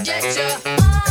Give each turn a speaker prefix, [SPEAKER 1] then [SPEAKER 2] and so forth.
[SPEAKER 1] tomorrow, boy.